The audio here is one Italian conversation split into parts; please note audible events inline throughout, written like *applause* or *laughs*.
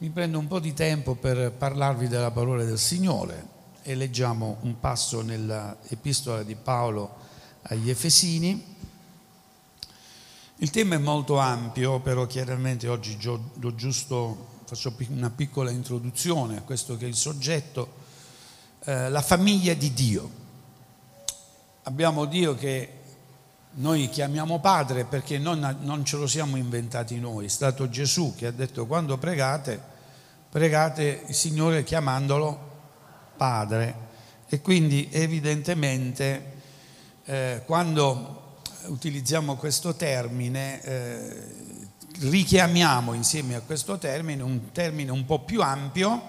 mi prendo un po' di tempo per parlarvi della parola del Signore e leggiamo un passo nell'epistola di Paolo agli Efesini. Il tema è molto ampio, però chiaramente oggi do giusto, faccio una piccola introduzione a questo che è il soggetto, eh, la famiglia di Dio. Abbiamo Dio che noi chiamiamo Padre perché non, non, ce lo siamo inventati noi, è stato Gesù che ha detto quando pregate, pregate il Signore chiamandolo Padre. E quindi evidentemente eh, quando utilizziamo questo termine eh, richiamiamo insieme a questo termine un termine un po' più ampio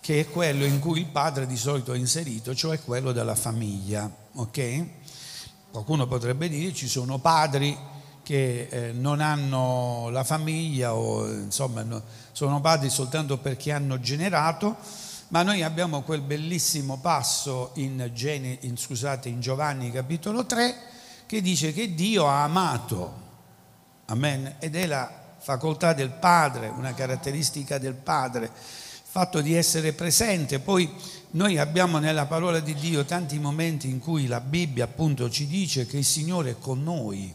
che è quello in cui il padre di solito è inserito, cioè quello della famiglia. Okay? Qualcuno potrebbe dire ci sono padri che eh, non hanno la famiglia o insomma no, sono padri soltanto perché hanno generato, ma noi abbiamo quel bellissimo passo in, Gene, in, scusate, in Giovanni capitolo 3 che dice che Dio ha amato, amen, ed è la facoltà del padre, una caratteristica del padre, il fatto di essere presente, poi noi abbiamo nella parola di Dio tanti momenti in cui la Bibbia appunto ci dice che il Signore è con noi.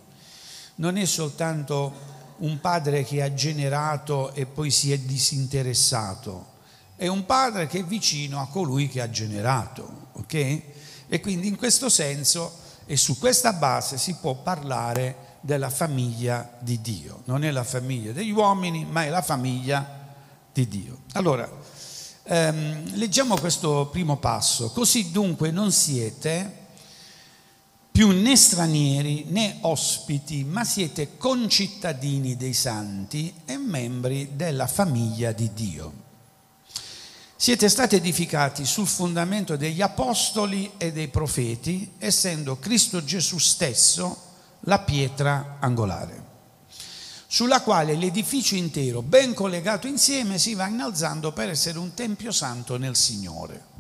Non è soltanto un padre che ha generato e poi si è disinteressato, è un padre che è vicino a colui che ha generato, ok? E quindi in questo senso e su questa base si può parlare della famiglia di Dio. Non è la famiglia degli uomini, ma è la famiglia di Dio. Allora, Ehm, leggiamo questo primo passo. Così dunque non siete più né stranieri né ospiti, ma siete concittadini dei santi e membri della famiglia di Dio. Siete stati edificati sul fondamento degli apostoli e dei profeti, essendo Cristo Gesù stesso la pietra angolare sulla quale l'edificio intero, ben collegato insieme, si va innalzando per essere un tempio santo nel Signore.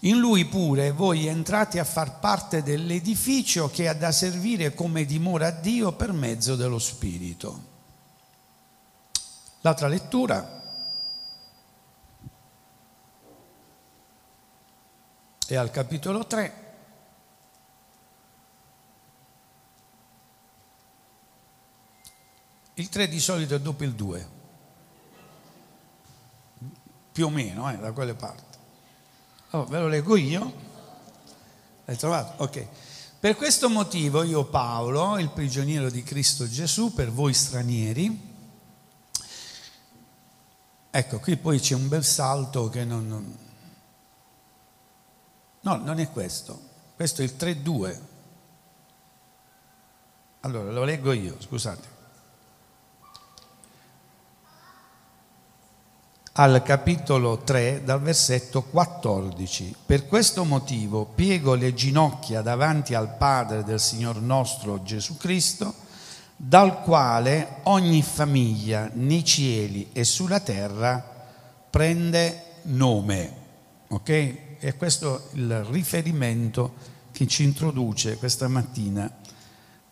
In lui pure voi entrate a far parte dell'edificio che ha da servire come dimora a Dio per mezzo dello Spirito. L'altra lettura è al capitolo 3 Il 3 di solito è dopo il 2, più o meno, eh, da quelle parti. Oh, ve lo leggo io? L'hai trovato? Ok. Per questo motivo io Paolo, il prigioniero di Cristo Gesù, per voi stranieri, ecco, qui poi c'è un bel salto che non no, non è questo, questo è il 3-2. Allora, lo leggo io, scusate. Al capitolo 3 dal versetto 14. Per questo motivo piego le ginocchia davanti al Padre del Signor nostro Gesù Cristo, dal quale ogni famiglia nei cieli e sulla terra prende nome. Ok? E questo è il riferimento che ci introduce questa mattina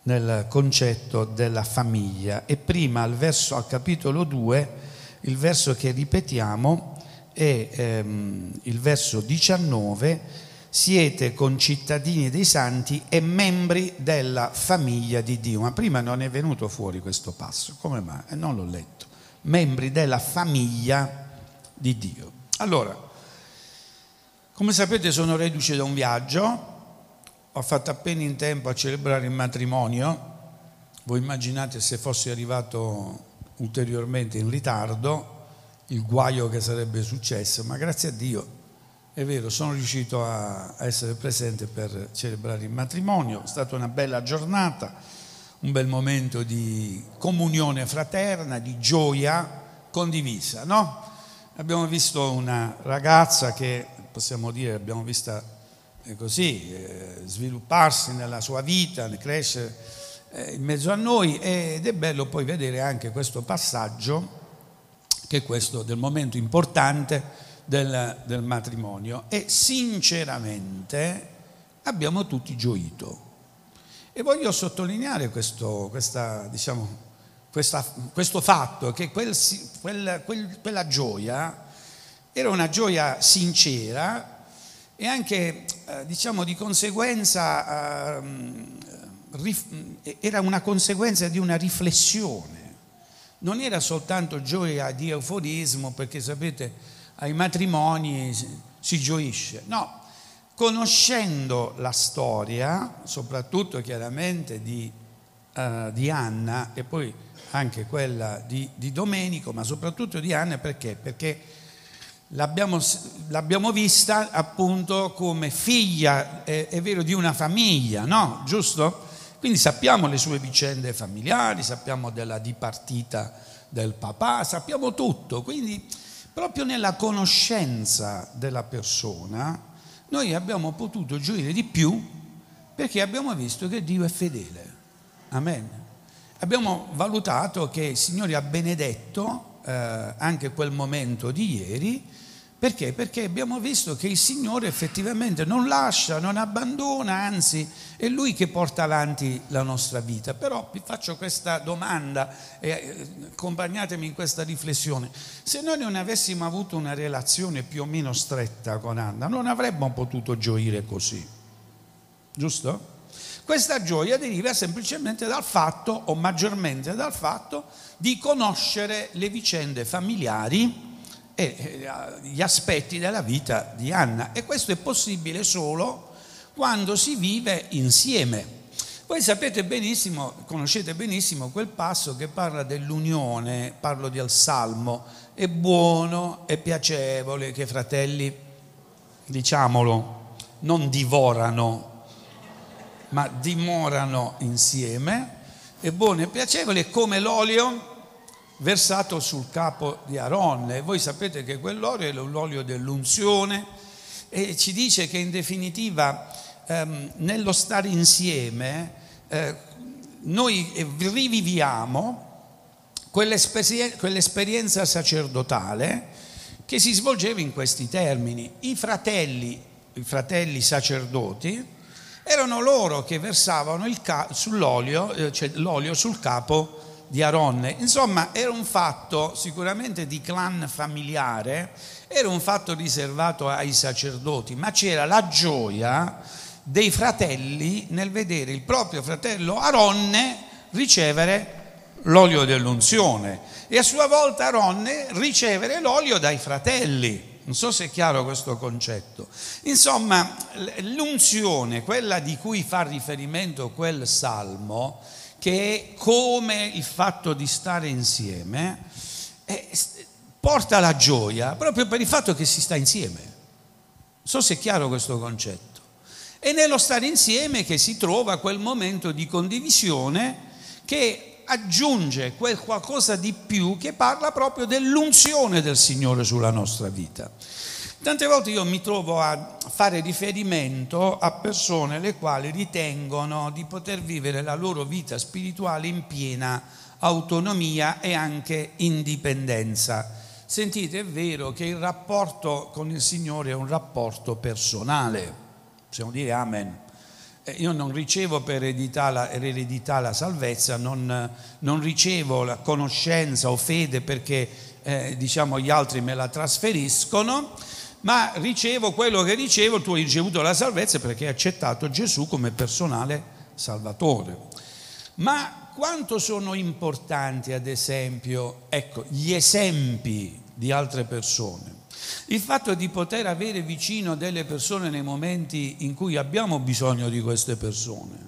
nel concetto della famiglia. E prima al verso al capitolo 2 il verso che ripetiamo è ehm, il verso 19, siete concittadini dei santi e membri della famiglia di Dio. Ma prima non è venuto fuori questo passo, come mai? Eh, non l'ho letto. Membri della famiglia di Dio. Allora, come sapete sono reduce da un viaggio, ho fatto appena in tempo a celebrare il matrimonio, voi immaginate se fossi arrivato ulteriormente in ritardo il guaio che sarebbe successo, ma grazie a Dio è vero, sono riuscito a, essere presente per celebrare il matrimonio, è stata una bella giornata, un bel momento di comunione fraterna, di gioia condivisa, no? Abbiamo visto una ragazza che, possiamo dire, abbiamo vista eh, così, eh, svilupparsi nella sua vita, crescere in mezzo a noi ed è bello poi vedere anche questo passaggio, che è questo del momento importante del, del matrimonio e sinceramente abbiamo tutti gioito. E voglio sottolineare questo, questa, diciamo, questa, questo fatto che quel, quel, quel, quella gioia era una gioia sincera e anche, eh, diciamo, di conseguenza eh, era una conseguenza di una riflessione. Non era soltanto gioia di euforismo, perché sapete, ai matrimoni si gioisce. No, conoscendo la storia, soprattutto chiaramente di, uh, di Anna e poi anche quella di, di, Domenico, ma soprattutto di Anna perché? Perché l'abbiamo, l'abbiamo vista appunto come figlia, è, è, vero, di una famiglia, no? Giusto? Quindi sappiamo le sue vicende familiari, sappiamo della dipartita del papà, sappiamo tutto. Quindi proprio nella conoscenza della persona noi abbiamo potuto gioire di più perché abbiamo visto che Dio è fedele. Amen. Abbiamo valutato che il Signore ha benedetto eh, anche quel momento di ieri perché? Perché abbiamo visto che il Signore effettivamente non lascia, non abbandona, anzi è Lui che porta avanti la nostra vita. Però vi faccio questa domanda e eh, accompagnatemi in questa riflessione. Se noi non avessimo avuto una relazione più o meno stretta con Anna, non avremmo potuto gioire così. Giusto? Questa gioia deriva semplicemente dal fatto, o maggiormente dal fatto, di conoscere le vicende familiari e gli aspetti della vita di Anna e questo è possibile solo quando si vive insieme. Voi sapete benissimo, conoscete benissimo quel passo che parla dell'unione, parlo del Salmo, è buono, è piacevole che fratelli, diciamolo, non divorano, ma dimorano insieme, è buono e piacevole come l'olio versato sul capo di Aaron voi sapete che quell'olio è l'olio dell'unzione e ci dice che in definitiva ehm, nello stare insieme eh, noi riviviamo quell'esperienza, quell'esperienza sacerdotale che si svolgeva in questi termini. I fratelli, i fratelli sacerdoti erano loro che versavano ca- eh, cioè l'olio sul capo di Aronne. Insomma, era un fatto sicuramente di clan familiare, era un fatto riservato ai sacerdoti, ma c'era la gioia dei fratelli nel vedere il proprio fratello Aronne ricevere l'olio dell'unzione e a sua volta Aronne ricevere l'olio dai fratelli. Non so se è chiaro questo concetto. Insomma, l'unzione, quella di cui fa riferimento quel salmo, che come il fatto di stare insieme eh, porta la gioia proprio per il fatto che si sta insieme. Non so se è chiaro questo concetto. È nello stare insieme che si trova quel momento di condivisione che aggiunge quel qualcosa di più che parla proprio dell'unzione del Signore sulla nostra vita. Tante volte io mi trovo a fare riferimento a persone le quali ritengono di poter vivere la loro vita spirituale in piena autonomia e anche indipendenza. Sentite, è vero che il rapporto con il Signore è un rapporto personale, possiamo dire amen. Eh, io non ricevo per eredità la, eredità la salvezza, non, non, ricevo la conoscenza o fede perché eh, diciamo, gli altri me la trasferiscono, ma ricevo quello che ricevo, tu hai ricevuto la salvezza perché hai accettato Gesù come personale salvatore. Ma quanto sono importanti, ad esempio, ecco, gli esempi di altre persone? Il fatto di poter avere vicino delle persone nei momenti in cui abbiamo bisogno di queste persone,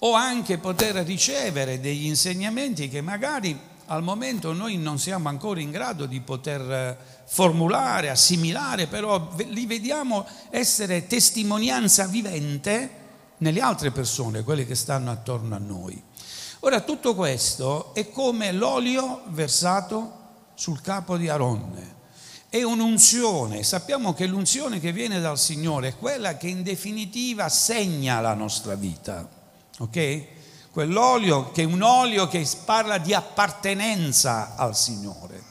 o anche poter ricevere degli insegnamenti che magari al momento noi non siamo ancora in grado di poter formulare, assimilare, però li vediamo essere testimonianza vivente nelle altre persone, quelle che stanno attorno a noi. Ora tutto questo è come l'olio versato sul capo di Aronne. È un'unzione, sappiamo che l'unzione che viene dal Signore è quella che in definitiva segna la nostra vita, ok? Quell'olio che è un olio che parla di appartenenza al Signore.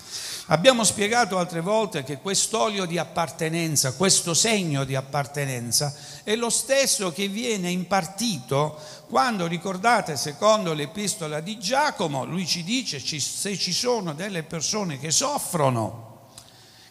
Abbiamo spiegato altre volte che quest'olio di appartenenza, questo segno di appartenenza, è lo stesso che viene impartito quando, ricordate, secondo l'epistola di Giacomo, lui ci dice se ci sono delle persone che soffrono,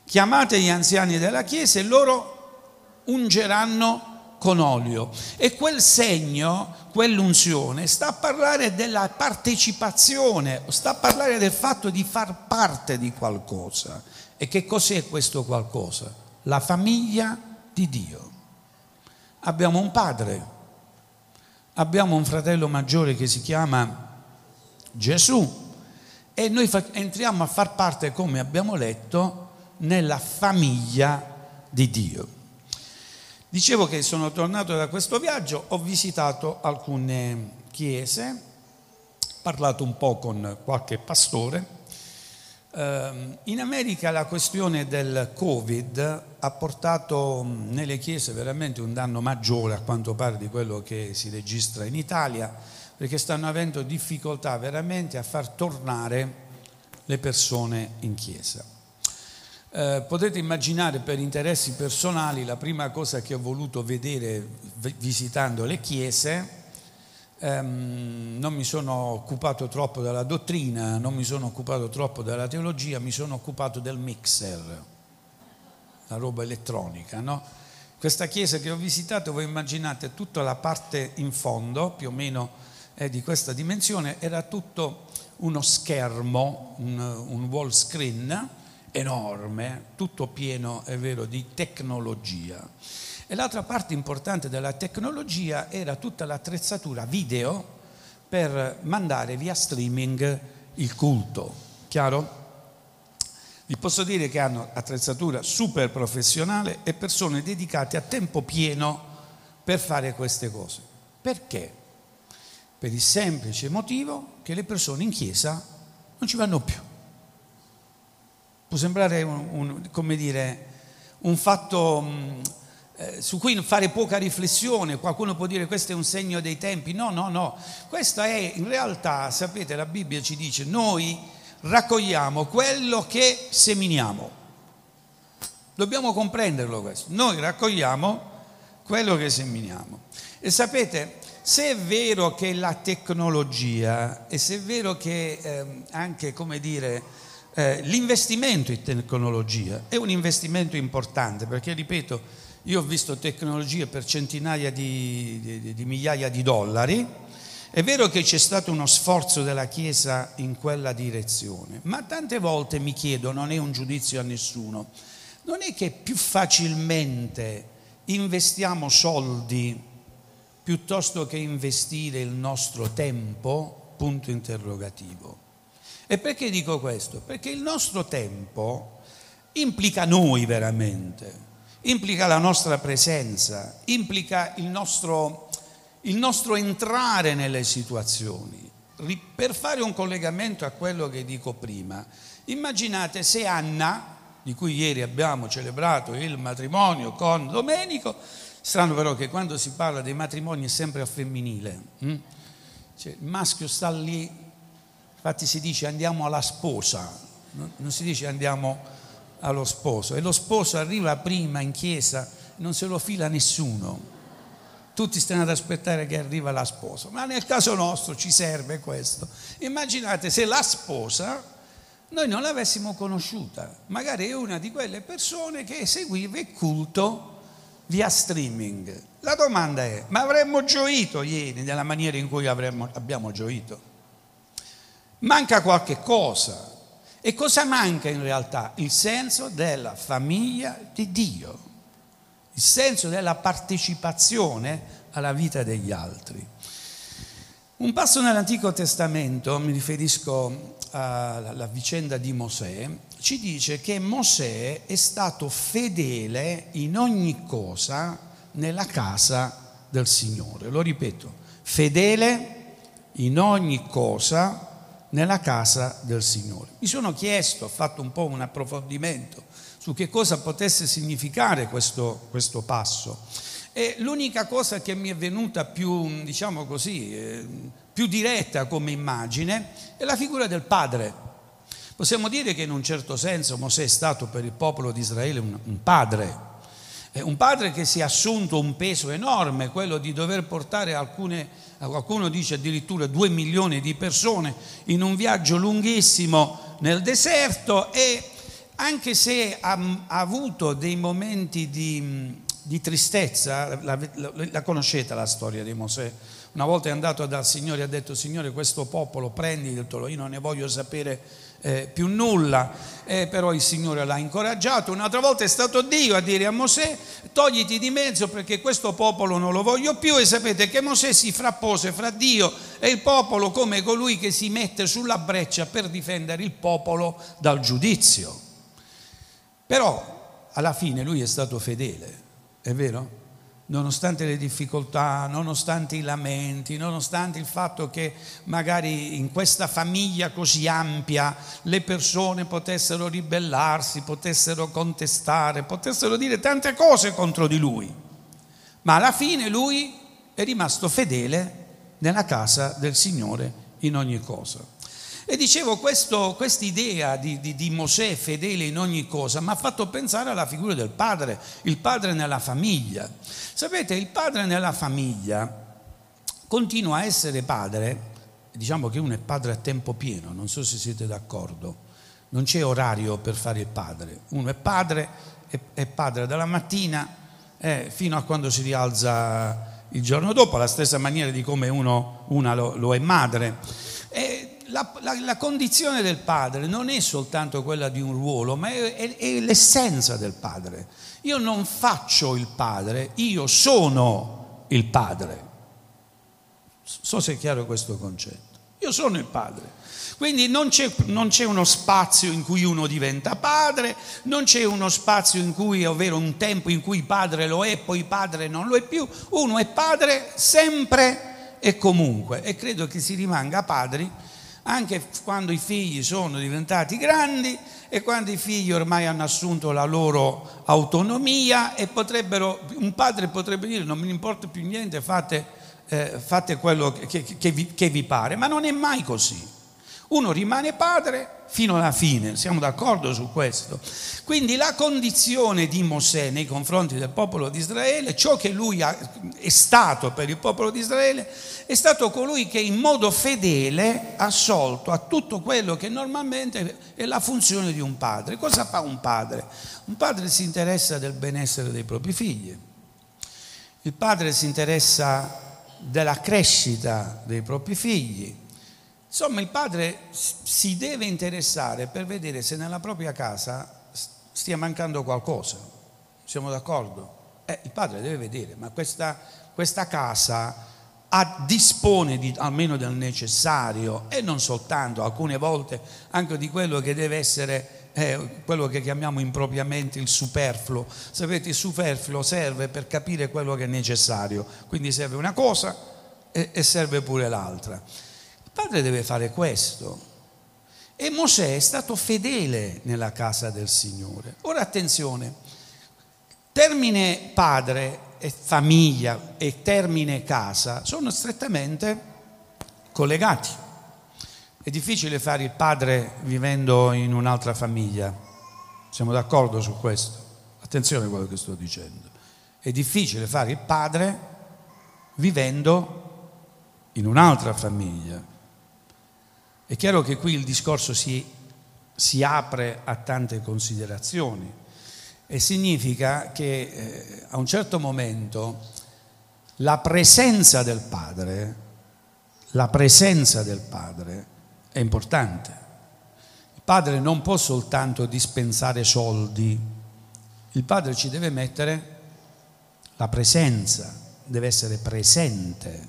chiamate gli anziani della Chiesa e loro ungeranno con olio. E quel segno, quell'unzione, sta a parlare della partecipazione, sta a parlare del fatto di far parte di qualcosa. E che cos'è questo qualcosa? La famiglia di Dio. Abbiamo un padre, abbiamo un fratello maggiore che si chiama Gesù e noi entriamo a far parte, come abbiamo letto, nella famiglia di Dio. Dicevo che sono tornato da questo viaggio, ho visitato alcune chiese, parlato un po' con qualche pastore. Ehm, in America la questione del Covid ha portato nelle chiese veramente un danno maggiore a quanto pare di quello che si registra in Italia, perché stanno avendo difficoltà veramente a far tornare le persone in chiesa. Eh, potete immaginare per interessi personali la prima cosa che ho voluto vedere visitando le chiese, ehm, non mi sono occupato troppo della dottrina, non mi sono occupato troppo della teologia, mi sono occupato del mixer, la roba elettronica. No? Questa chiesa che ho visitato, voi immaginate tutta la parte in fondo, più o meno è di questa dimensione, era tutto uno schermo, un, un wall screen enorme, tutto pieno, è vero, di tecnologia. E l'altra parte importante della tecnologia era tutta l'attrezzatura video per mandare via streaming il culto. Chiaro? Vi posso dire che hanno attrezzatura super professionale e persone dedicate a tempo pieno per fare queste cose. Perché? Per il semplice motivo che le persone in chiesa non ci vanno più. Può sembrare un, un, dire, un fatto mm, eh, su cui fare poca riflessione, qualcuno può dire questo è un segno dei tempi, no, no, no, questa è in realtà, sapete, la Bibbia ci dice, noi raccogliamo quello che seminiamo, dobbiamo comprenderlo questo, noi raccogliamo quello che seminiamo. E sapete, se è vero che la tecnologia e se è vero che eh, anche, come dire, eh, l'investimento in tecnologia è un investimento importante perché, ripeto, io ho visto tecnologie per centinaia di, di, di migliaia di dollari, è vero che c'è stato uno sforzo della Chiesa in quella direzione, ma tante volte mi chiedo, non è un giudizio a nessuno, non è che più facilmente investiamo soldi piuttosto che investire il nostro tempo? Punto interrogativo. E perché dico questo? Perché il nostro tempo implica noi veramente, implica la nostra presenza, implica il nostro, il nostro entrare nelle situazioni. Per fare un collegamento a quello che dico prima, immaginate se Anna, di cui ieri abbiamo celebrato il matrimonio con Domenico, strano però che quando si parla dei matrimoni è sempre a femminile, hm? cioè, il maschio sta lì Infatti si dice andiamo alla sposa, non si dice andiamo allo sposo. E lo sposo arriva prima in chiesa, non se lo fila nessuno. Tutti stanno ad aspettare che arriva la sposa. Ma nel caso nostro ci serve questo. Immaginate se la sposa noi non l'avessimo conosciuta. Magari è una di quelle persone che seguiva il culto via streaming. La domanda è, ma avremmo gioito ieri nella maniera in cui avremmo, abbiamo gioito? Manca qualche cosa. E cosa manca in realtà? Il senso della famiglia di Dio, il senso della partecipazione alla vita degli altri. Un passo nell'Antico Testamento, mi riferisco alla vicenda di Mosè, ci dice che Mosè è stato fedele in ogni cosa nella casa del Signore. Lo ripeto, fedele in ogni cosa nella casa del Signore. Mi sono chiesto, ho fatto un po' un approfondimento su che cosa potesse significare questo, questo passo e l'unica cosa che mi è venuta più, diciamo così, eh, più diretta come immagine è la figura del padre. Possiamo dire che in un certo senso Mosè è stato per il popolo di Israele un, un padre, un padre che si è assunto un peso enorme, quello di dover portare alcune, qualcuno dice addirittura due milioni di persone in un viaggio lunghissimo nel deserto e anche se ha, ha avuto dei momenti di, di tristezza, la, la, la, conoscete la storia di Mosè? Una volta è andato dal Signore e ha detto Signore questo popolo prenditelo, io non ne voglio sapere eh, più nulla, eh, però il Signore l'ha incoraggiato. Un'altra volta è stato Dio a dire a Mosè togliti di mezzo perché questo popolo non lo voglio più e sapete che Mosè si frappose fra Dio e il popolo come colui che si mette sulla breccia per difendere il popolo dal giudizio. Però alla fine lui è stato fedele, è vero? Nonostante le difficoltà, nonostante i lamenti, nonostante il fatto che magari in questa famiglia così ampia le persone potessero ribellarsi, potessero contestare, potessero dire tante cose contro di lui. Ma alla fine lui è rimasto fedele nella casa del Signore in ogni cosa. E dicevo, questa idea di, di, di, Mosè fedele in ogni cosa mi ha fatto pensare alla figura del padre, il padre nella famiglia. Sapete, il padre nella famiglia continua a essere padre, diciamo che uno è padre a tempo pieno, non so se siete d'accordo, non c'è orario per fare il padre, uno è padre, è, è padre dalla mattina eh, fino a quando si rialza il giorno dopo, alla stessa maniera di come uno, una lo, lo è madre. La, la, la, condizione del padre non è soltanto quella di un ruolo, ma è, è, è l'essenza del padre. Io non faccio il padre, io sono il padre. So se è chiaro questo concetto. Io sono il padre. Quindi non c'è, non c'è, uno spazio in cui uno diventa padre, non c'è uno spazio in cui, ovvero un tempo in cui padre lo è, poi padre non lo è più. Uno è padre sempre e comunque. E credo che si rimanga padri anche quando i figli sono diventati grandi e quando i figli ormai hanno assunto la loro autonomia e potrebbero, un padre potrebbe dire non mi importa più niente, fate, eh, fate quello che, che, che, vi, che vi pare, ma non è mai così. Uno rimane padre fino alla fine, siamo d'accordo su questo. Quindi la condizione di Mosè nei confronti del popolo di Israele, ciò che lui è stato per il popolo di Israele, è stato colui che in modo fedele ha assolto a tutto quello che normalmente è la funzione di un padre. Cosa fa un padre? Un padre si interessa del benessere dei propri figli, il padre si interessa della crescita dei propri figli Insomma, il padre si deve interessare per vedere se nella propria casa stia mancando qualcosa. Siamo d'accordo? Eh, il padre deve vedere, ma questa, questa casa ha, dispone di, almeno del necessario e non soltanto, alcune volte anche di quello che deve essere eh, quello che chiamiamo impropriamente il superfluo. Sapete, il superfluo serve per capire quello che è necessario, quindi serve una cosa e, e serve pure l'altra padre deve fare questo. E Mosè è stato fedele nella casa del Signore. Ora attenzione, termine padre e famiglia e termine casa sono strettamente collegati. È difficile fare il padre vivendo in un'altra famiglia. Siamo d'accordo su questo? Attenzione a quello che sto dicendo. È difficile fare il padre vivendo in un'altra famiglia. È chiaro che qui il discorso si, si apre a tante considerazioni e significa che eh, a un certo momento la presenza del padre, la presenza del padre è importante. Il padre non può soltanto dispensare soldi, il padre ci deve mettere la presenza, deve essere presente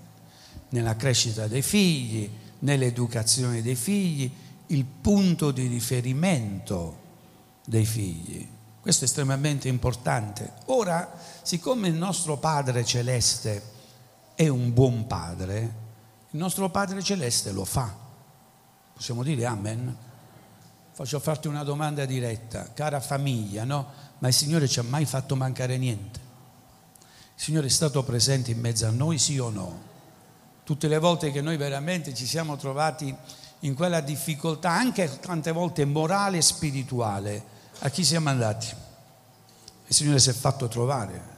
nella crescita dei figli, nell'educazione dei figli, il punto di riferimento dei figli. Questo è estremamente importante. Ora, siccome il nostro Padre Celeste è un buon Padre, il nostro Padre Celeste lo fa. Possiamo dire Amen? Faccio farti una domanda diretta, cara famiglia, no? Ma il Signore ci ha mai fatto mancare niente? Il Signore è stato presente in mezzo a noi, sì o no? Tutte le volte che noi veramente ci siamo trovati in quella difficoltà, anche tante volte morale e spirituale, a chi siamo andati? Il Signore si è fatto trovare.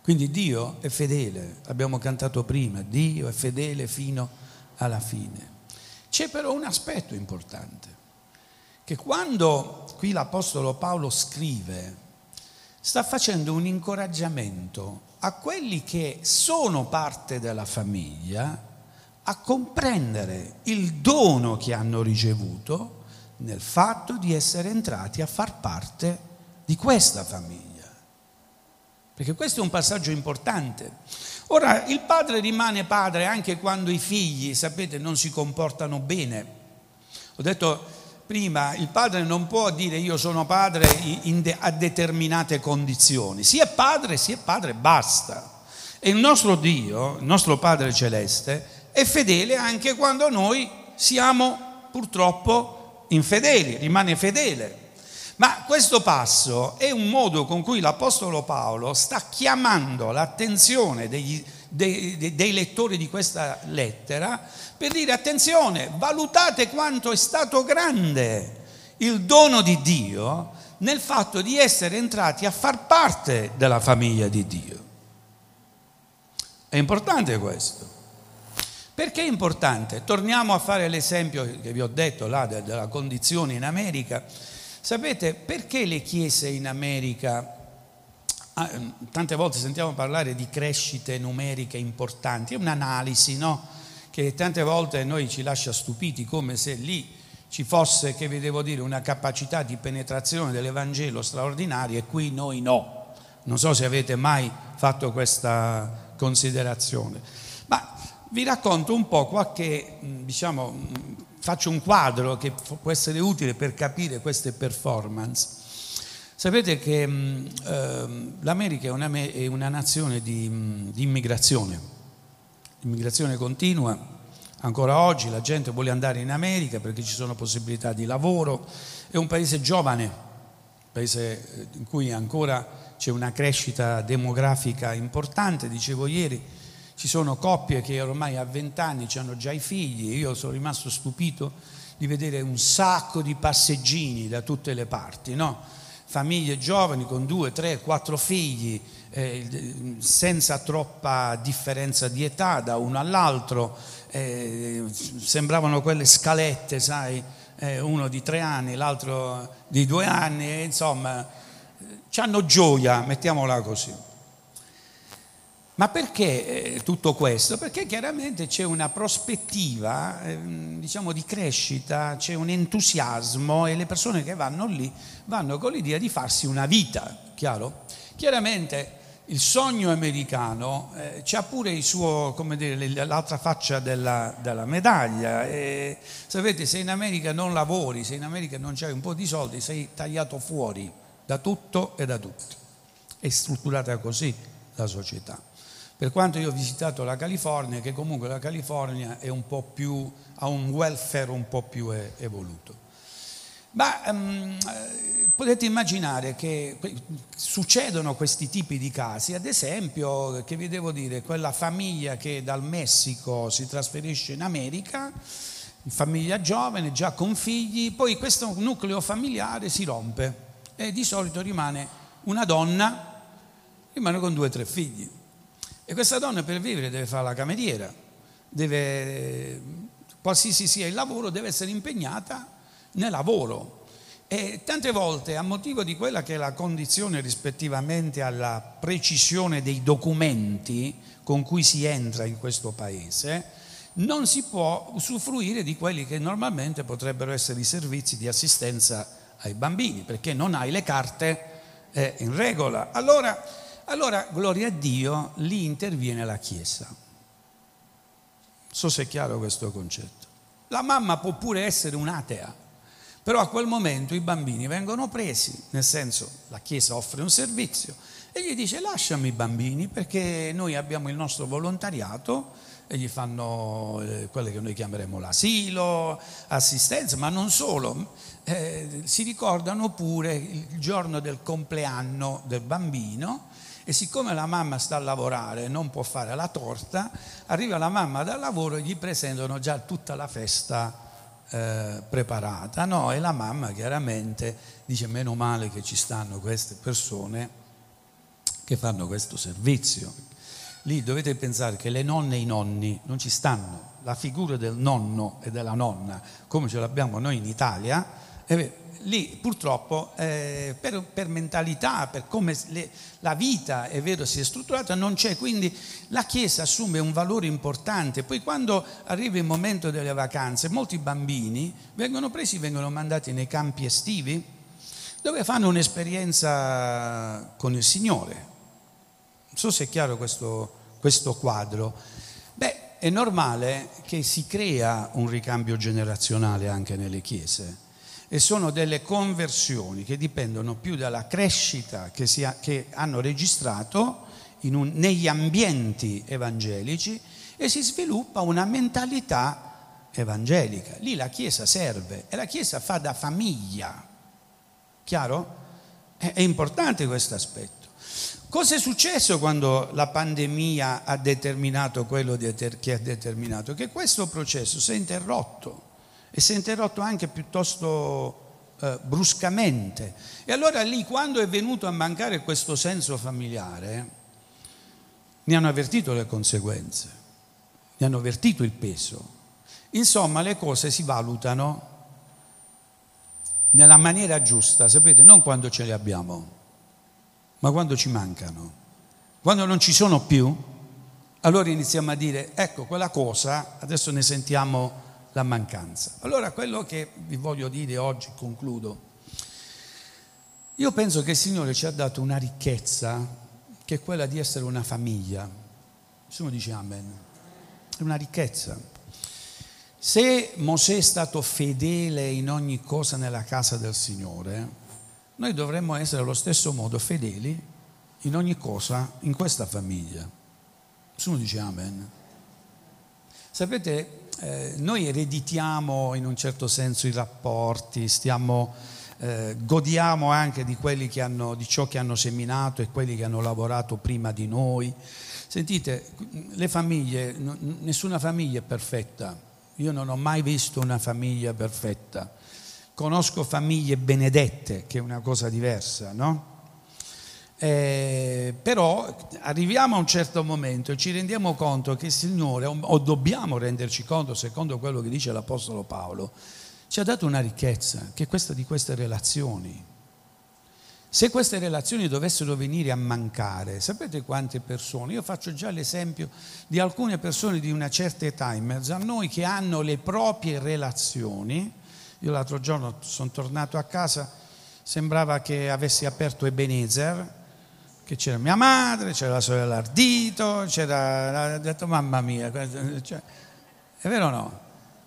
Quindi Dio è fedele, abbiamo cantato prima, Dio è fedele fino alla fine. C'è però un aspetto importante, che quando qui l'Apostolo Paolo scrive, sta facendo un incoraggiamento a quelli che sono parte della famiglia a comprendere il dono che hanno ricevuto nel fatto di essere entrati a far parte di questa famiglia. Perché questo è un passaggio importante. Ora, il padre rimane padre anche quando i figli, sapete, non si comportano bene. Ho detto prima, il padre non può dire io sono padre de- a determinate condizioni. Si è padre, si è padre, basta. E il nostro Dio, il nostro Padre Celeste, è fedele anche quando noi siamo purtroppo infedeli, rimane fedele. Ma questo passo è un modo con cui l'Apostolo Paolo sta chiamando l'attenzione degli, dei, dei, lettori di questa lettera per dire attenzione, valutate quanto è stato grande il dono di Dio nel fatto di essere entrati a far parte della famiglia di Dio. È importante questo. Perché è importante? Torniamo a fare l'esempio che vi ho detto là della condizione in America. Sapete perché le chiese in America, ah, tante volte sentiamo parlare di crescite numeriche importanti, è un'analisi no? Che tante volte noi ci lascia stupiti come se lì ci fosse, che vi devo dire, una capacità di penetrazione dell'Evangelo straordinaria e qui noi no. Non so se avete mai fatto questa considerazione. Vi racconto un po' qualche, mm, diciamo, mm, faccio un quadro che può essere utile per capire queste performance. Sapete che eh, l'America è una, è una nazione di, di immigrazione, immigrazione continua, ancora oggi la gente vuole andare in America perché ci sono possibilità di lavoro, è un paese giovane, un paese eh, in cui ancora c'è una crescita demografica importante, dicevo ieri, ci sono coppie che ormai a 20 anni hanno già i figli, io sono rimasto stupito di vedere un sacco di passeggini da tutte le parti, no? famiglie giovani con due, tre, quattro figli, eh, senza troppa differenza di età da uno all'altro, eh, sembravano quelle scalette, sai, eh, uno di tre anni, l'altro di due anni, insomma, hanno gioia, mettiamola così. Ma perché eh, tutto questo? Perché chiaramente c'è una prospettiva eh, diciamo, di crescita, c'è un entusiasmo e le persone che vanno lì vanno con l'idea di farsi una vita, chiaro? Chiaramente il sogno americano eh, ha pure il suo, come dire, l'altra faccia della, della medaglia. E, sapete, se in America non lavori, se in America non c'hai un po' di soldi, sei tagliato fuori da tutto e da tutti. È strutturata così la società. Per quanto io ho visitato la California, che comunque la California un più, ha un welfare un po' più evoluto. Ma um, potete immaginare che succedono questi tipi di casi, ad esempio, che vi devo dire, quella famiglia che dal Messico si trasferisce in America, famiglia giovane, già con figli, poi questo nucleo familiare si rompe e di solito rimane una donna, rimane con due o tre figli. E questa donna per vivere deve fare la cameriera, deve, qualsiasi sia il lavoro, deve essere impegnata nel lavoro. E tante volte, a motivo di quella che è la condizione rispettivamente alla precisione dei documenti con cui si entra in questo paese, non si può usufruire di quelli che normalmente potrebbero essere i servizi di assistenza ai bambini, perché non hai le carte eh, in regola. Allora, allora, gloria a Dio, lì interviene la Chiesa. Non so se è chiaro questo concetto. La mamma può pure essere un'atea, però a quel momento i bambini vengono presi, nel senso la Chiesa offre un servizio e gli dice lasciami i bambini perché noi abbiamo il nostro volontariato e gli fanno eh, quello che noi chiameremo l'asilo, assistenza, ma non solo, eh, si ricordano pure il giorno del compleanno del bambino e siccome la mamma sta a lavorare e non può fare la torta, arriva la mamma dal lavoro e gli presentano già tutta la festa eh, preparata, no? E la mamma chiaramente dice meno male che ci stanno queste persone che fanno questo servizio. Lì dovete pensare che le nonne e i nonni non ci stanno, la figura del nonno e della nonna, come ce l'abbiamo noi in Italia, lì purtroppo eh, per, per, mentalità, per come le, la vita è vero si è strutturata, non c'è, quindi la Chiesa assume un valore importante. Poi quando arriva il momento delle vacanze, molti bambini vengono presi, vengono mandati nei campi estivi, dove fanno un'esperienza con il Signore. Non so se è chiaro questo, questo quadro. Beh, è normale che si crea un ricambio generazionale anche nelle chiese e sono delle conversioni che dipendono più dalla crescita che, ha, che hanno registrato un, negli ambienti evangelici e si sviluppa una mentalità evangelica. Lì la Chiesa serve e la Chiesa fa da famiglia. Chiaro? È, è importante questo aspetto. Cosa è successo quando la pandemia ha determinato quello che ha determinato? Che questo processo si è interrotto e si è interrotto anche piuttosto eh, bruscamente. E allora lì, quando è venuto a mancare questo senso familiare, ne hanno avvertito le conseguenze, ne hanno avvertito il peso. Insomma, le cose si valutano nella maniera giusta, sapete, non quando ce le abbiamo, ma quando ci mancano. Quando non ci sono più, allora iniziamo a dire, ecco, quella cosa, adesso ne sentiamo la mancanza. Allora quello che vi voglio dire oggi, concludo, io penso che il Signore ci ha dato una ricchezza che è quella di essere una famiglia. Nessuno dice amen. È una ricchezza. Se Mosè è stato fedele in ogni cosa nella casa del Signore, noi dovremmo essere allo stesso modo fedeli in ogni cosa in questa famiglia. Nessuno dice amen. Sapete, eh, noi ereditiamo in un certo senso i rapporti, stiamo, eh, godiamo anche di, hanno, di ciò che hanno seminato e quelli che hanno lavorato prima di noi. Sentite, le famiglie, nessuna famiglia è perfetta. Io non ho mai visto una famiglia perfetta. Conosco famiglie benedette, che è una cosa diversa, no? Eh, però arriviamo a un certo momento e ci rendiamo conto che il Signore, o dobbiamo renderci conto, secondo quello che dice l'Apostolo Paolo, ci ha dato una ricchezza, che è questa di queste relazioni. Se queste relazioni dovessero venire a mancare, sapete quante persone? Io faccio già l'esempio di alcune persone di una certa età in mezzo a noi che hanno le proprie relazioni. Io l'altro giorno sono tornato a casa, sembrava che avessi aperto Ebenezer che c'era mia madre, c'era la sorella Ardito, c'era, ha detto mamma mia, cioè, è vero o no?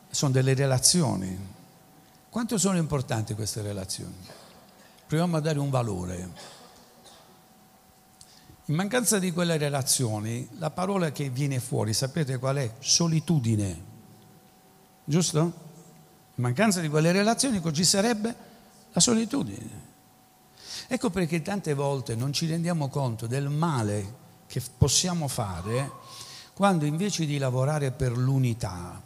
Sono delle relazioni. Quanto sono importanti queste relazioni? Proviamo a dare un valore. In mancanza di quelle relazioni, la parola che viene fuori, sapete qual è? Solitudine. Giusto? In mancanza di quelle relazioni ci sarebbe la solitudine. Ecco perché tante volte non ci rendiamo conto del male che possiamo fare quando invece di lavorare per l'unità,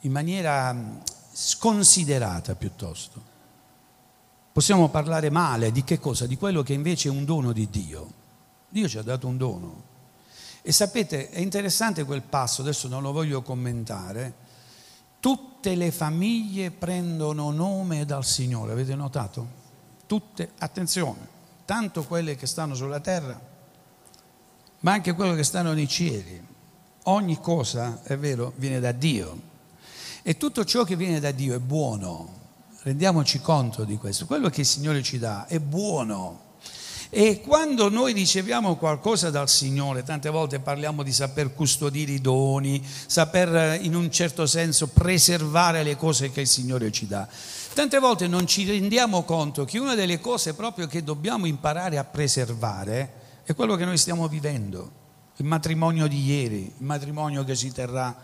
in maniera mm, sconsiderata piuttosto, possiamo parlare male di che cosa? Di quello che invece è un dono di Dio. Dio ci ha dato un dono. E sapete, è interessante quel passo, adesso non lo voglio commentare, tutte le famiglie prendono nome dal Signore, avete notato? Tutte, attenzione, tanto quelle che stanno sulla terra, ma anche quelle che stanno nei cieli. Ogni cosa, è vero, viene da Dio. E tutto ciò che viene da Dio è buono. Rendiamoci conto di questo. Quello che il Signore ci dà è buono. E quando noi riceviamo qualcosa dal Signore, tante volte parliamo di saper custodire i doni, saper in un certo senso preservare le cose che il Signore ci dà. Tante volte non ci rendiamo conto che una delle cose proprio che dobbiamo imparare a preservare è quello che noi stiamo vivendo, il matrimonio di ieri, il matrimonio che si terrà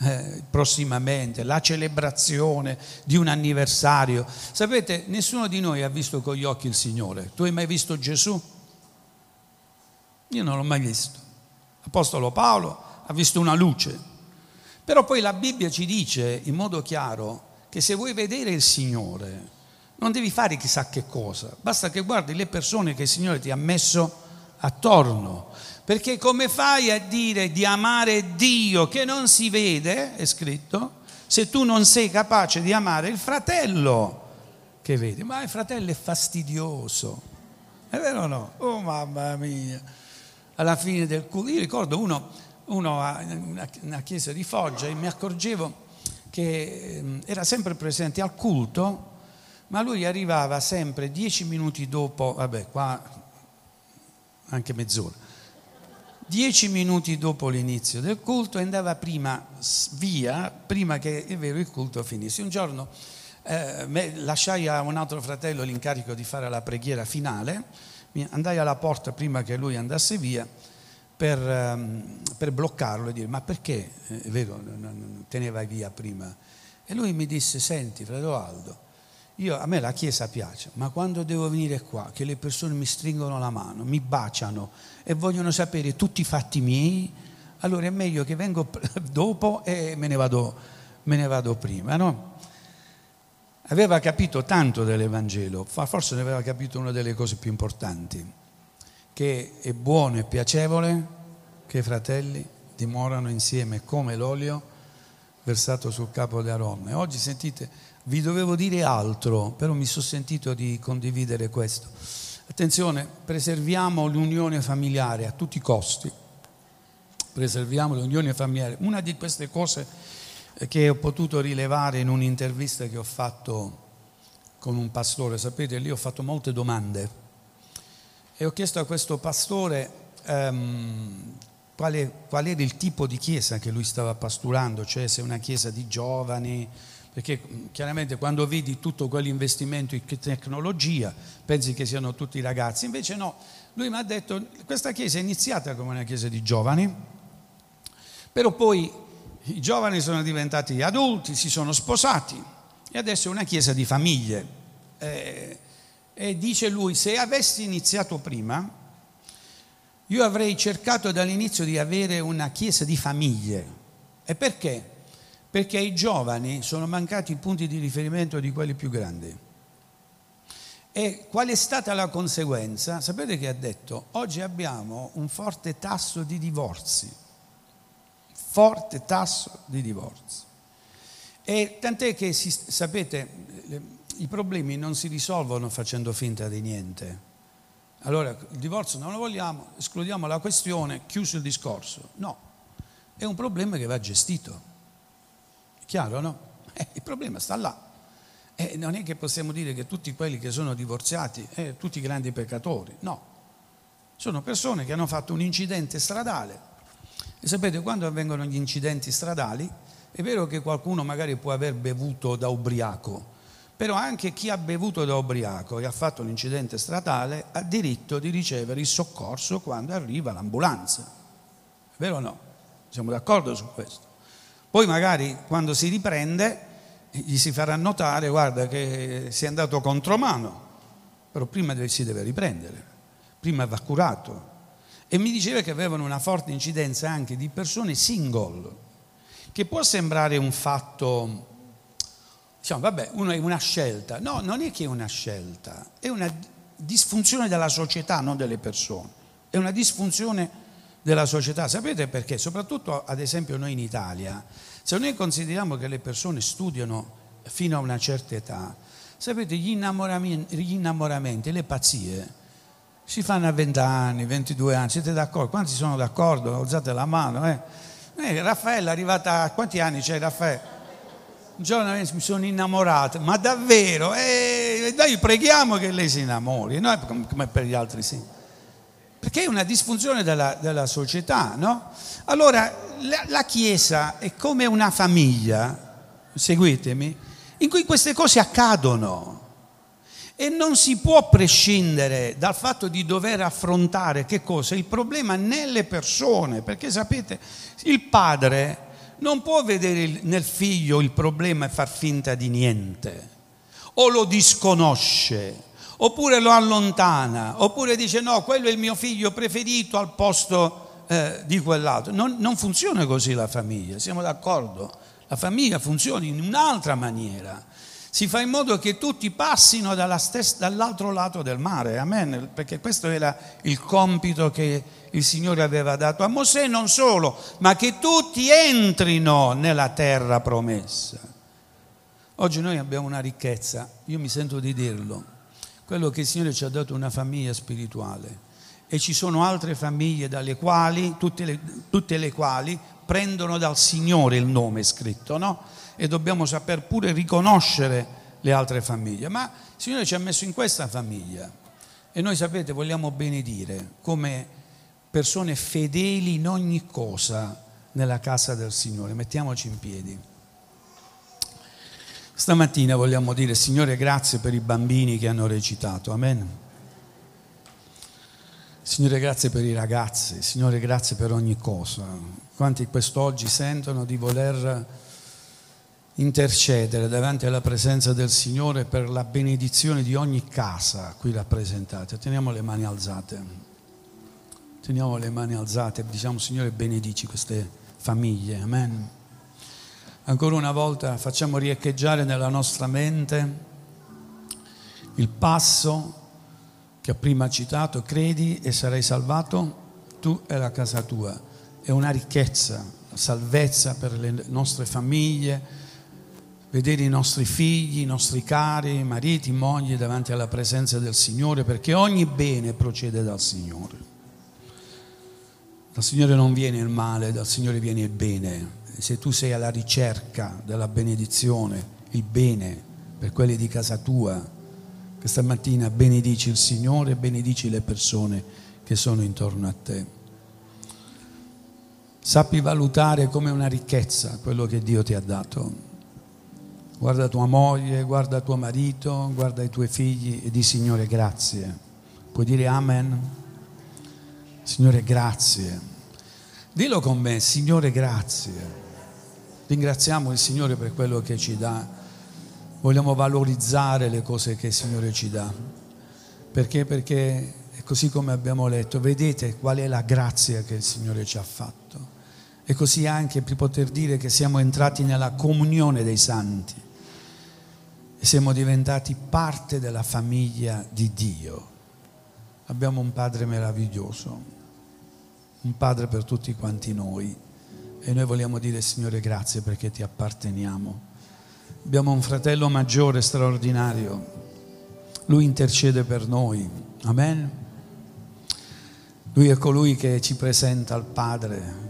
eh, prossimamente, la celebrazione di un anniversario. Sapete, nessuno di noi ha visto con gli occhi il Signore. Tu hai mai visto Gesù? Io non l'ho mai visto. L'Apostolo Paolo ha visto una luce. Però poi la Bibbia ci dice in modo chiaro che se vuoi vedere il Signore, non devi fare chissà che cosa, basta che guardi le persone che il Signore ti ha messo attorno. Perché come fai a dire di amare Dio che non si vede, è scritto, se tu non sei capace di amare il fratello che vedi? Ma il fratello è fastidioso, è vero o no? Oh mamma mia! Alla fine del culto, io ricordo uno, uno in una chiesa di Foggia e mi accorgevo che ehm, era sempre presente al culto, ma lui arrivava sempre dieci minuti dopo, vabbè, qua anche mezz'ora, dieci minuti dopo l'inizio del culto e andava prima via, prima che è vero il culto finisse. Un giorno eh, lasciai a un altro fratello l'incarico di fare la preghiera finale, andai alla porta prima che lui andasse via per, um, per bloccarlo e dire ma perché, eh, è vero, te ne vai via prima? E lui mi disse, senti fratello Aldo, io, a me la Chiesa piace, ma quando devo venire qua, che le persone mi stringono la mano, mi baciano e vogliono sapere tutti i fatti miei, allora è meglio che vengo *laughs* dopo e me ne vado, me ne vado prima, no? Aveva capito tanto dell'Evangelo, forse ne aveva capito una delle cose più importanti che è buono e piacevole che i fratelli dimorano insieme come l'olio versato sul capo di Aronne. Oggi sentite, vi dovevo dire altro, però mi sono sentito di condividere questo. Attenzione, preserviamo l'unione familiare a tutti i costi. Preserviamo l'unione familiare. Una di queste cose che ho potuto rilevare in un'intervista che ho fatto con un pastore, sapete, lì ho fatto molte domande e ho chiesto a questo pastore um, quale, qual era il tipo di chiesa che lui stava pasturando, cioè se una chiesa di giovani, perché chiaramente quando vedi tutto quell'investimento in tecnologia pensi che siano tutti ragazzi, invece no, lui mi ha detto questa chiesa è iniziata come una chiesa di giovani, però poi i giovani sono diventati adulti, si sono sposati e adesso è una chiesa di famiglie. Eh, e dice lui, se avessi iniziato prima, io avrei cercato dall'inizio di avere una chiesa di famiglie. E perché? Perché ai giovani sono mancati i punti di riferimento di quelli più grandi. E qual è stata la conseguenza? Sapete che ha detto? Oggi abbiamo un forte tasso di divorzi, forte tasso di divorzi. E tant'è che, si, sapete, i problemi non si risolvono facendo finta di niente. Allora il divorzio non lo vogliamo, escludiamo la questione, chiuso il discorso. No, è un problema che va gestito. È chiaro, no? Eh, *laughs* il problema sta là. Eh, non è che possiamo dire che tutti quelli che sono divorziati eh, tutti grandi peccatori, no. Sono persone che hanno fatto un incidente stradale. E sapete, quando avvengono gli incidenti stradali, è vero che qualcuno magari può aver bevuto da ubriaco, però anche chi ha bevuto da ubriaco e ha fatto l'incidente stradale ha diritto di ricevere il soccorso quando arriva l'ambulanza. È vero o no? Siamo d'accordo su questo. Poi magari quando si riprende gli si farà notare, guarda che sei andato contro mano, però prima si deve riprendere, prima va curato. E mi diceva che avevano una forte incidenza anche di persone single, che può sembrare un fatto diciamo, vabbè, uno è una scelta. No, non è che è una scelta, è una disfunzione della società, non delle persone. È una disfunzione della società. Sapete perché? Soprattutto, ad esempio, noi in Italia, se noi consideriamo che le persone studiano fino a una certa età, sapete, gli innamoramenti, gli innamoramenti le pazzie si fanno a 20 anni, 22 anni, siete d'accordo? Quanti sono d'accordo? Alzate la mano. Eh? Eh, Raffaella è arrivata a quanti anni c'è Raffaella? Un giorno mi sono innamorato, ma davvero? Eh, dai, preghiamo che lei si innamori, no? come per gli altri sì. Perché è una disfunzione della, della società, no? Allora, la, la Chiesa è come una famiglia, seguitemi, in cui queste cose accadono. E non si può prescindere dal fatto di dover affrontare che cosa? Il problema nelle persone, perché sapete, il padre non può vedere nel figlio il problema e far finta di niente, o lo disconosce, oppure lo allontana, oppure dice no, quello è il mio figlio preferito al posto eh, di quell'altro. Non, non funziona così la famiglia, siamo d'accordo? La famiglia funziona in un'altra maniera. Si fa in modo che tutti passino stessa, dall'altro lato del mare, amen, perché questo era il compito che il Signore aveva dato a Mosè, non solo, ma che tutti entrino nella terra promessa. Oggi noi abbiamo una ricchezza, io mi sento di dirlo, quello che il Signore ci ha dato una famiglia spirituale e ci sono altre famiglie dalle quali, tutte le, tutte le quali prendono dal Signore il nome scritto, no? E dobbiamo saper pure riconoscere le altre famiglie. Ma il Signore ci ha messo in questa famiglia e noi sapete vogliamo benedire come persone fedeli in ogni cosa nella casa del Signore. Mettiamoci in piedi. Stamattina vogliamo dire Signore grazie per i bambini che hanno recitato. Amen. Signore, grazie per i ragazzi, Signore, grazie per ogni cosa. Quanti quest'oggi sentono di voler intercedere davanti alla presenza del Signore per la benedizione di ogni casa qui rappresentata. Teniamo le mani alzate. Teniamo le mani alzate diciamo, Signore, benedici queste famiglie. Amen. Ancora una volta facciamo riecheggiare nella nostra mente il passo che ho prima citato, credi e sarai salvato tu e la casa tua. È una ricchezza, salvezza per le nostre famiglie, vedere i nostri figli, i nostri cari, mariti, mogli davanti alla presenza del Signore, perché ogni bene procede dal Signore. Dal Signore non viene il male, dal Signore viene il bene. Se tu sei alla ricerca della benedizione, il bene per quelli di casa tua, questa mattina benedici il Signore benedici le persone che sono intorno a te. Sappi valutare come una ricchezza quello che Dio ti ha dato. Guarda tua moglie, guarda tuo marito, guarda i tuoi figli e di Signore grazie. Puoi dire Amen? Signore grazie. Dillo con me, Signore grazie. Ringraziamo il Signore per quello che ci dà vogliamo valorizzare le cose che il Signore ci dà. Perché? Perché è così come abbiamo letto, vedete qual è la grazia che il Signore ci ha fatto. E così anche per poter dire che siamo entrati nella comunione dei santi siamo diventati parte della famiglia di Dio. Abbiamo un Padre meraviglioso, un Padre per tutti quanti noi. E noi vogliamo dire Signore grazie perché ti apparteniamo Abbiamo un fratello maggiore straordinario. Lui intercede per noi. Amen. Lui è colui che ci presenta al Padre.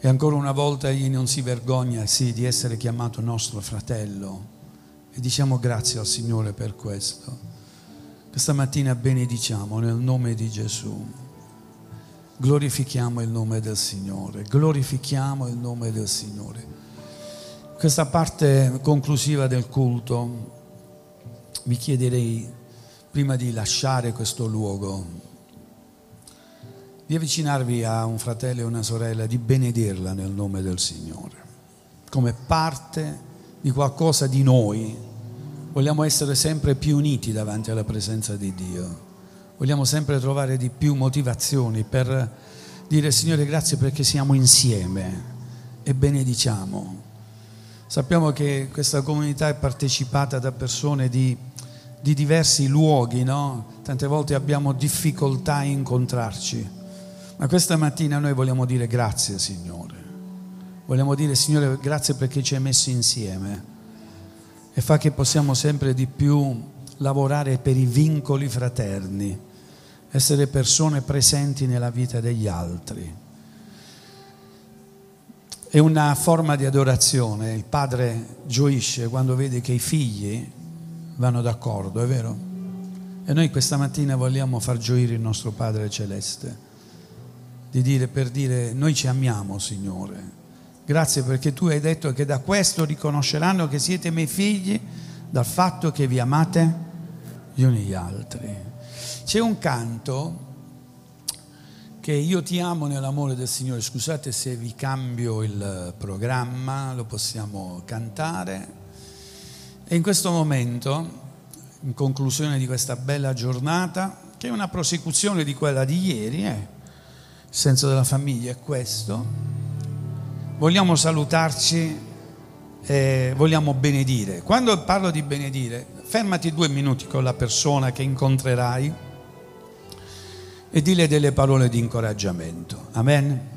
E ancora una volta egli non si vergogna, sì, di essere chiamato nostro fratello. E diciamo grazie al Signore per questo. Questa mattina benediciamo nel nome di Gesù. Glorifichiamo il nome del Signore. Glorifichiamo il nome del Signore questa parte conclusiva del culto vi chiederei, prima di lasciare questo luogo, di avvicinarvi a un fratello e una sorella, di benedirla nel nome del Signore, come parte di qualcosa di noi. Vogliamo essere sempre più uniti davanti alla presenza di Dio. Vogliamo sempre trovare di più motivazioni per dire Signore grazie perché siamo insieme e benediciamo Sappiamo che questa comunità è partecipata da persone di, di diversi luoghi, no? tante volte abbiamo difficoltà a incontrarci, ma questa mattina noi vogliamo dire grazie Signore, vogliamo dire Signore grazie perché ci hai messo insieme e fa che possiamo sempre di più lavorare per i vincoli fraterni, essere persone presenti nella vita degli altri è una forma di adorazione. Il padre gioisce quando vede che i figli vanno d'accordo, è vero? E noi questa mattina vogliamo far gioire il nostro Padre Celeste, di dire per dire noi ci amiamo Signore. Grazie perché tu hai detto che da questo riconosceranno che siete miei figli dal fatto che vi amate gli uni gli altri. C'è un canto che io ti amo nell'amore del Signore. Scusate se vi cambio il programma, lo possiamo cantare. E in questo momento, in conclusione di questa bella giornata, che è una prosecuzione di quella di ieri, eh, il senso della famiglia è questo, vogliamo salutarci e vogliamo benedire. Quando parlo di benedire, fermati due minuti con la persona che incontrerai e dile delle parole di incoraggiamento. Amen.